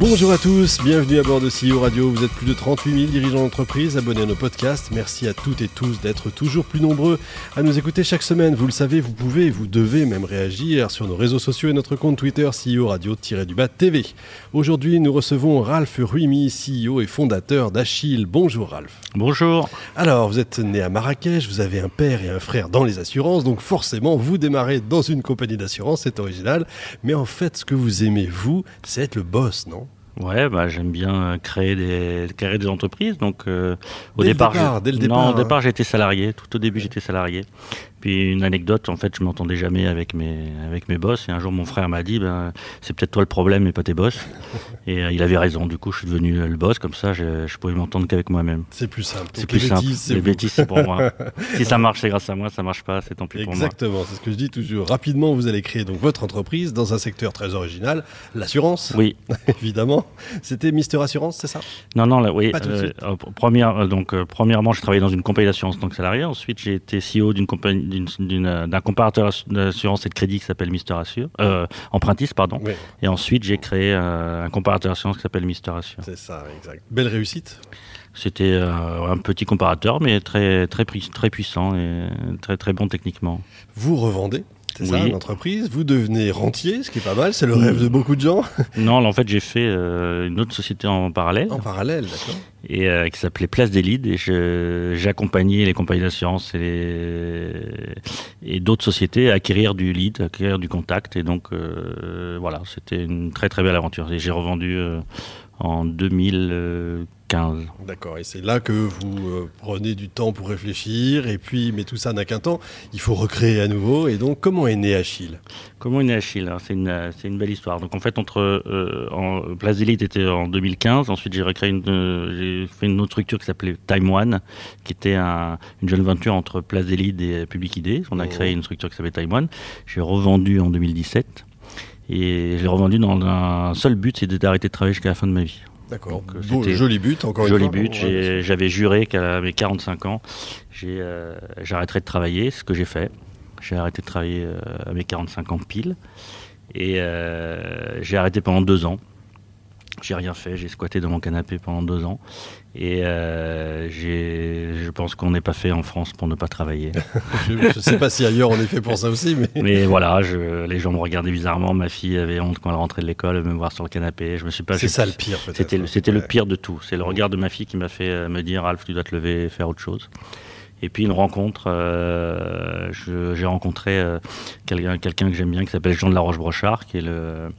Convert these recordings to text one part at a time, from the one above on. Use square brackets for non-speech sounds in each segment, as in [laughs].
Bonjour à tous, bienvenue à bord de CEO Radio. Vous êtes plus de 38 000 dirigeants d'entreprise abonnés à nos podcasts. Merci à toutes et tous d'être toujours plus nombreux à nous écouter chaque semaine. Vous le savez, vous pouvez vous devez même réagir sur nos réseaux sociaux et notre compte Twitter CEO Radio-du-Bas TV. Aujourd'hui, nous recevons Ralph Ruimi, CEO et fondateur d'Achille. Bonjour Ralph. Bonjour. Alors, vous êtes né à Marrakech, vous avez un père et un frère dans les assurances, donc forcément, vous démarrez dans une compagnie d'assurance, c'est original. Mais en fait, ce que vous aimez, vous, c'est être le boss, non? Ouais, bah, j'aime bien créer des, créer des entreprises. Donc, euh, au Dès le départ, dès le non, départ, au hein. départ, j'étais salarié. Tout au début, j'étais salarié. Puis une anecdote, en fait, je m'entendais jamais avec mes avec mes boss. Et un jour, mon frère m'a dit, ben, c'est peut-être toi le problème, mais pas tes boss. [laughs] et euh, il avait raison. Du coup, je suis devenu le boss. Comme ça, je, je pouvais m'entendre qu'avec moi-même. C'est plus simple. C'est plus les simple. bêtises, les bêtises, c'est pour moi. [laughs] si ça marche, c'est grâce à moi. Ça marche pas, c'est tant pis pour moi. Exactement, c'est ce que je dis toujours. Rapidement, vous allez créer donc votre entreprise dans un secteur très original, l'assurance, Oui. [laughs] évidemment. C'était Mister Assurance, c'est ça? Non, non, là, oui. Pas tout de euh, euh, première, euh, donc, euh, premièrement, j'ai travaillé dans une compagnie d'assurance en tant que salarié. Ensuite, j'ai été CEO d'une compagnie, euh, d'un comparateur ass- d'assurance et de crédit qui s'appelle Mister Assure, euh, Empruntis, pardon. Oui, Et ensuite, j'ai créé euh, un comparateur d'assurance qui s'appelle Mister Assure. c'est ça, exact. Belle réussite. C'était euh, un petit comparateur, mais très, très, très puissant et très, très bon techniquement. Vous revendez, c'est ça, une entreprise. Vous devenez rentier, ce qui est pas mal, c'est le rêve de beaucoup de gens. [laughs] Non, en fait, j'ai fait euh, une autre société en parallèle. En parallèle, d'accord. Et euh, qui s'appelait Place des Leads. Et j'accompagnais les compagnies d'assurance et, d'autres sociétés à acquérir du lead, à acquérir du contact. Et donc, euh, voilà, c'était une très très belle aventure. Et j'ai revendu en 2000. D'accord, et c'est là que vous euh, prenez du temps pour réfléchir, et puis, mais tout ça n'a qu'un temps, il faut recréer à nouveau, et donc comment est né Achille? Comment est né Achille? Euh, c'est une, belle histoire. Donc en fait, entre euh, Place était en 2015, ensuite j'ai recréé une, fait une autre structure qui s'appelait Time One, qui était une jeune venture entre Place et Public Idée. On a oh. créé une structure qui s'appelait Time One, j'ai revendu en 2017. Et je l'ai revendu dans un seul but, c'était d'arrêter de travailler jusqu'à la fin de ma vie. D'accord, Donc, euh, joli but, encore Joli une fois. but. Ouais, J'avais juré qu'à mes 45 ans, euh, j'arrêterais de travailler, ce que j'ai fait. J'ai arrêté de travailler euh, à mes 45 ans pile. Et j'ai arrêté pendant deux ans. J'ai rien fait, j'ai squatté dans mon canapé pendant deux ans. Et euh, je pense qu'on n'est pas fait en France pour ne pas travailler. [laughs] Je ne sais pas si ailleurs on est fait pour ça aussi, mais Mais voilà, je, les gens me regardaient bizarrement. Ma fille avait honte quand elle rentrait de l'école, de me voir sur le canapé. Je me suis pas. c'est ça le pire. C'était le, pire de tout. C'est le regard de ma fille qui m'a fait euh, me dire Alf, tu dois te lever et faire autre chose. Et puis une rencontre, euh, j'ai rencontré euh, quelqu'un quelqu'un que j'aime bien qui s'appelle Jean de la Roche-Brochard, qui est le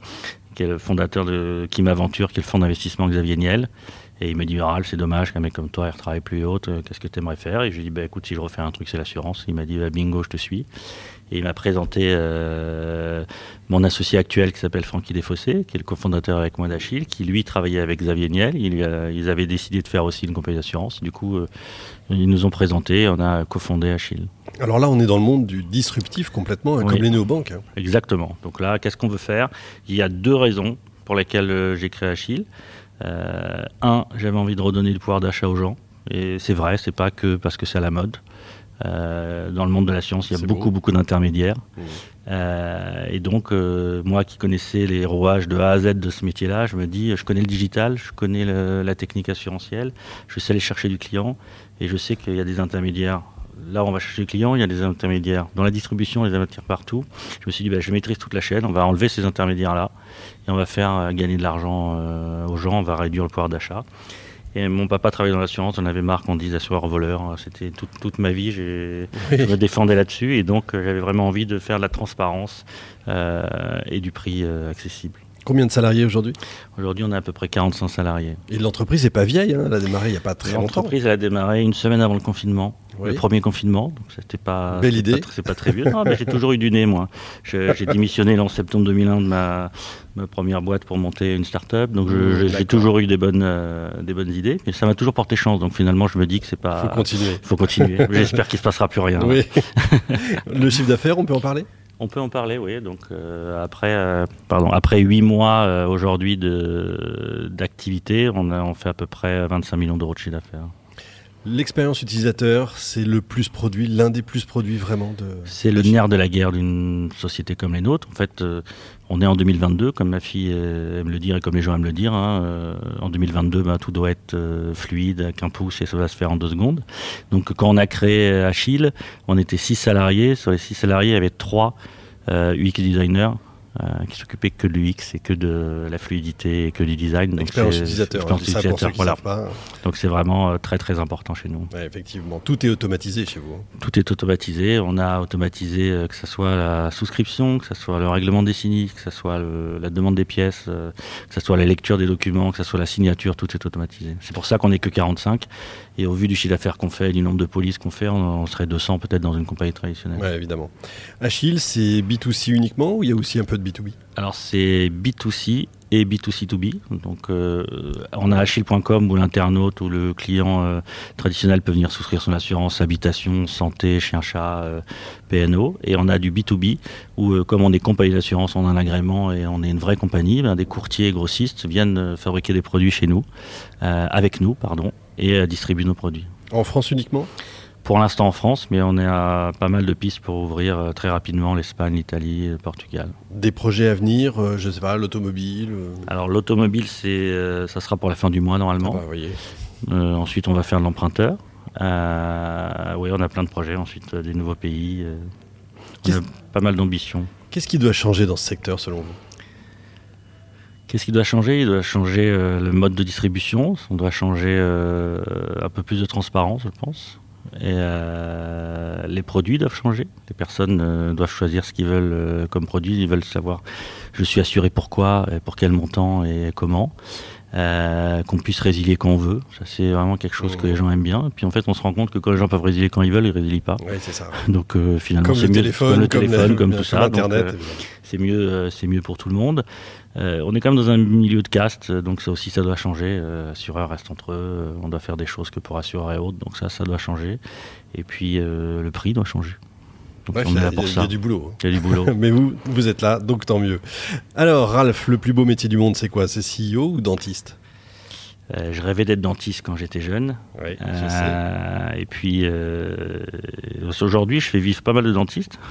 qui est le fondateur de Kim Aventure, qui est le fonds d'investissement Xavier Niel. Et il m'a dit Ralph, c'est dommage qu'un mec comme toi, il ne retravaille plus haute, euh, qu'est-ce que tu aimerais faire? Et je lui ai dit bah, écoute, si je refais un truc, c'est l'assurance. Il m'a dit bah, bingo, je te suis. Et il m'a présenté euh, mon associé actuel qui s'appelle Francky Desfossés, qui est le cofondateur avec moi d'Achille, qui lui travaillait avec Xavier Niel. Il, a- ils avaient décidé de faire aussi une compagnie d'assurance. Du coup, euh, ils nous ont présenté on a cofondé Achille. Alors là, on est dans le monde du disruptif complètement, hein, Oui. comme les néobanques. hein. Exactement. Donc là, qu'est-ce qu'on veut faire? Il y a deux raisons pour lesquelles euh, j'ai créé Achille. Euh, un, j'avais envie de redonner du pouvoir d'achat aux gens. Et c'est vrai, c'est pas que parce que c'est à la mode. Euh, dans le monde de la science, il y a beaucoup, beau. beaucoup d'intermédiaires. Mmh. Euh, et donc, euh, moi qui connaissais les rouages de A à Z de ce métier-là, je me dis, je connais le digital, je connais le- la technique assurantielle, je sais aller chercher du client, et je sais qu'il y a des intermédiaires. Là, on va chercher du client, il y a des intermédiaires dans la distribution, des intermédiaires partout. Je me suis dit, bah, je maîtrise toute la chaîne, on va enlever ces intermédiaires-là, et on va faire euh, gagner de l'argent euh, aux gens, on va réduire le pouvoir d'achat. Et mon papa travaillait dans l'assurance, on avait marre qu'on dise assureur voleur. C'était toute, toute ma vie, je me défendais là-dessus. Et donc, euh, j'avais vraiment envie de faire de la transparence euh, et du prix euh, accessible. Combien de salariés aujourd'hui Aujourd'hui, on a à peu près 45 salariés. Et l'entreprise n'est pas vieille, hein, elle a démarré il n'y a pas très longtemps. L'entreprise a démarré une semaine avant le confinement, Oui. le premier confinement. Donc, c'était pas. Belle idée. pas C'est pas très vieux. Non, mais j'ai toujours eu du nez, moi. J'ai démissionné en septembre 2001 de ma, ma première boîte pour monter une start-up. Donc, j'ai toujours eu des bonnes, euh, des bonnes idées. Mais ça m'a toujours porté chance. Donc, finalement, je me dis que c'est pas. Il faut continuer. faut continuer. J'espère qu'il se passera plus rien. Oui. [laughs] le chiffre d'affaires, on peut en parler? On peut en parler, oui. Donc euh, après, euh, pardon, après huit mois euh, aujourd'hui de d'activité, on, a- on fait à peu près 25 millions d'euros de chiffre d'affaires. L'expérience utilisateur, c'est le plus produit, l'un des plus produits vraiment de. C'est le nerf de la guerre d'une société comme les nôtres. En fait, euh, on est en 2022, comme ma fille aime le dire et comme les gens aiment le dire. Hein, euh, en 2022, ben, tout doit être euh, fluide, avec un pouce et ça va se faire en deux secondes. Donc, quand on a créé Achille, on était six salariés. Sur les six salariés, il y avait trois UX designers euh, qui s'occupait que de l'UX et que de la fluidité et que du design. Expérience utilisateur. voilà. Donc c'est vraiment euh, très très important chez nous. effectivement, tout est automatisé chez vous. Tout est automatisé. On a automatisé euh, que ce soit la souscription, que ce soit le règlement des sinistres, que ce soit la demande des pièces, que ce soit la lecture des documents, que ce soit la signature, tout est automatisé. C'est pour ça qu'on n'est que 45 et au vu du chiffre d'affaires qu'on fait et du nombre de polices qu'on fait, on, serait 200 peut-être dans une compagnie traditionnelle. Oui, évidemment. Achille, c'est B2C uniquement ou il y a aussi un peu de B2B Alors c'est B2C et B2C2B. Donc euh, on a Achille.com où l'internaute ou le client euh, traditionnel peut venir souscrire son assurance habitation, santé, chien-chat, euh, PNO. Et on a du B2B où comme on est compagnie d'assurance, on a un agrément et on est une vraie compagnie, ben, des courtiers et grossistes viennent fabriquer des produits chez nous, avec nous, pardon, et euh, distribuer nos produits. En France uniquement? Pour l'instant en France, mais on est à pas mal de pistes pour ouvrir euh, très rapidement l'Espagne, l'Italie, le Portugal. Des projets à venir, euh, je ne sais pas, l'automobile Alors l'automobile, c'est, ça sera pour la fin du mois normalement. Ah bah, ensuite, on va faire l'emprunteur. oui, on a plein de projets. Ensuite, des nouveaux pays. on a pas mal d'ambitions. Qu'est-ce qui doit changer dans ce secteur selon vous? Qu'est-ce qui doit changer? Il doit changer euh, le mode de distribution, on doit changer euh, un peu plus de transparence, je pense. Euh, les produits doivent changer. Les personnes doivent choisir ce qu'ils veulent comme produit. Ils veulent savoir, je suis assuré pourquoi, pour quel montant et comment. Qu'on puisse résilier quand on veut. Ça, c'est vraiment quelque chose que les gens aiment bien. Et puis en fait, on se rend compte que quand les gens peuvent résilier quand ils veulent, ils résilient pas. Oui, c'est ça. Donc finalement, c'est mieux comme le téléphone, comme, tout ça. c'est mieux, c'est mieux pour tout le monde. Euh, on est quand même dans un milieu de caste, donc ça aussi ça doit changer. Euh, assureurs restent entre eux, on doit faire des choses que pour assureurs et autres, donc ça ça doit changer. Et puis euh, le prix doit changer. Ça. Il y a du boulot. Il y a du boulot. Mais vous, vous êtes là, donc tant mieux. Alors Ralph, le plus beau métier du monde, c'est quoi? C'est CEO ou dentiste? Euh, je rêvais d'être dentiste quand j'étais jeune. Euh, et puis euh, aujourd'hui, je fais vivre pas mal de dentistes. [laughs]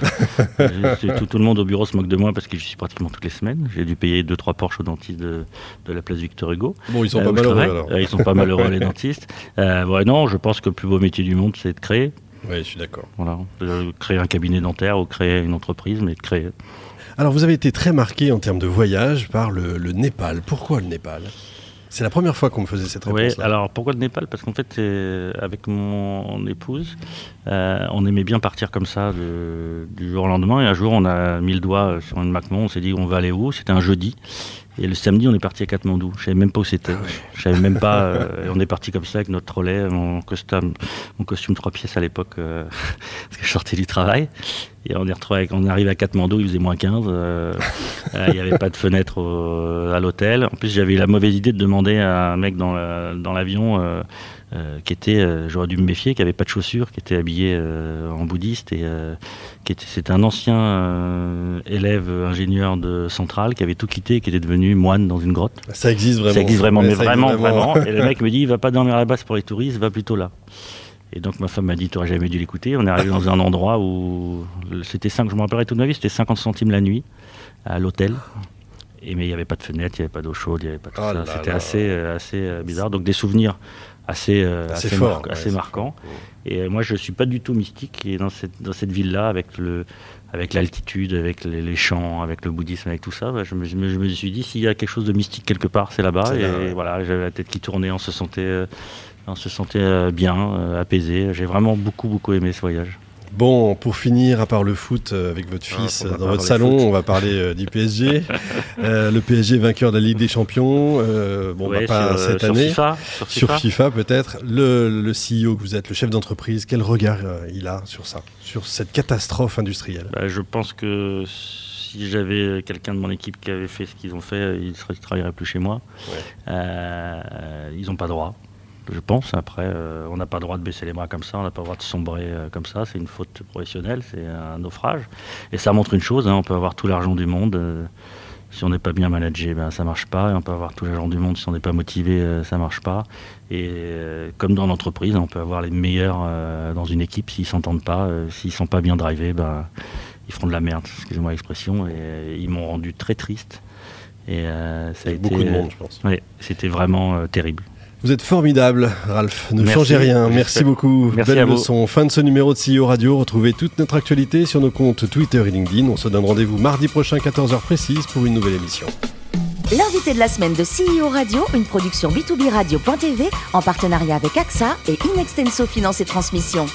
tout, le monde au bureau se moque de moi parce que je suis pratiquement toutes les semaines. J'ai dû payer 2-3 Porsche aux dentistes de, la place Victor Hugo. Bon, ils sont pas malheureux alors. ils sont pas malheureux les dentistes. non, je pense que le plus beau métier du monde, c'est de créer. Oui, je suis d'accord. Voilà, de créer un cabinet dentaire ou créer une entreprise, mais de créer. Alors, vous avez été très marqué en termes de voyage par le, le Népal. Pourquoi le Népal? C'est la première fois qu'on me faisait cette réponse. Oui, alors pourquoi le Népal? Parce qu'en fait, avec mon épouse, euh, on aimait bien partir comme ça du jour au lendemain. Et un jour, on a mis le doigt sur une MacMon, on s'est dit on va aller où? C'était un jeudi. Et le samedi, on est parti à Katmandou. Je savais même pas où c'était. Ah Je savais même pas. Euh, on est parti comme ça avec notre trolley, mon costume, mon costume trois pièces à l'époque, euh, [laughs] parce que je sortais du travail. Et on est retrouvé, on arrive à Katmandou, il faisait moins 15. Euh, il n'y avait pas de fenêtre à l'hôtel. En plus, j'avais eu la mauvaise idée de demander à un mec dans l'avion. Euh, qui était, euh, j'aurais dû me méfier, qui avait pas de chaussures, qui était habillé euh, en bouddhiste et qui était, c'était un ancien élève ingénieur de centrale qui avait tout quitté, et qui était devenu moine dans une grotte. Ça existe vraiment. Ça existe vraiment, mais, vraiment, vraiment. Et le [laughs] mec me dit, il va pas dormir là-bas pour les touristes, va plutôt là. Et donc ma femme m'a dit, tu n'aurais jamais dû l'écouter. On est arrivé dans un endroit où c'était 5, je me rappellerai toute ma vie, c'était 50 centimes la nuit à l'hôtel. Et mais il n'y avait pas de fenêtre, il n'y avait pas d'eau chaude, il n'y avait pas tout oh ça. C'était assez, assez bizarre. Donc des souvenirs assez, euh, assez, fort, assez marquant. Et euh, moi, je ne suis pas du tout mystique. Et dans cette, dans cette ville-là, avec le, avec l'altitude, avec les, champs, avec le bouddhisme, avec tout ça, bah, je, me, je, me, suis dit s'il y a quelque chose de mystique quelque part, c'est là-bas. Et voilà, j'avais la tête qui tournait, on se sentait, euh, on se sentait bien, apaisé. J'ai vraiment beaucoup beaucoup aimé ce voyage. Bon, pour finir, à part le foot euh, avec votre ah, fils dans votre salon, on va parler euh, du PSG. [laughs] Euh, le PSG vainqueur de la Ligue des Champions. bon, bah, pas cette année. FIFA, sur FIFA, peut-être. Le, le, CEO que vous êtes, le chef d'entreprise, quel regard il a sur ça, sur cette catastrophe industrielle? Bah, Je pense que si j'avais quelqu'un de mon équipe qui avait fait ce qu'ils ont fait, il ne travaillerait plus chez moi. ils n'ont pas droit je pense. Après, euh, on n'a pas le droit de baisser les bras comme ça, on n'a pas le droit de sombrer euh, comme ça. C'est une faute professionnelle, c'est un naufrage. Et ça montre une chose, hein, on peut avoir tout l'argent du monde. Euh, Si on n'est pas bien managé, ben, ça marche pas. Et on peut avoir tout l'argent du monde. Si on n'est pas motivé, ça marche pas. Et comme dans l'entreprise, on peut avoir les meilleurs dans une équipe. S'ils s'entendent pas, s'ils sont pas bien drivés, ben, ils feront de la merde, excusez-moi l'expression. Et ils m'ont rendu très triste. Et ça a été, beaucoup de monde, je pense. c'était vraiment terrible. Vous êtes formidable, Ralph. Ne changez rien. Merci beaucoup. Merci Belle leçon. Fin de ce numéro de CEO Radio. Retrouvez toute notre actualité sur nos comptes Twitter et LinkedIn. On se donne rendez-vous mardi prochain, 14h précise, pour une nouvelle émission. L'invité de la semaine de CEO Radio, une production B2B Radio.tv en partenariat avec AXA et Inextenso Finance et Transmission.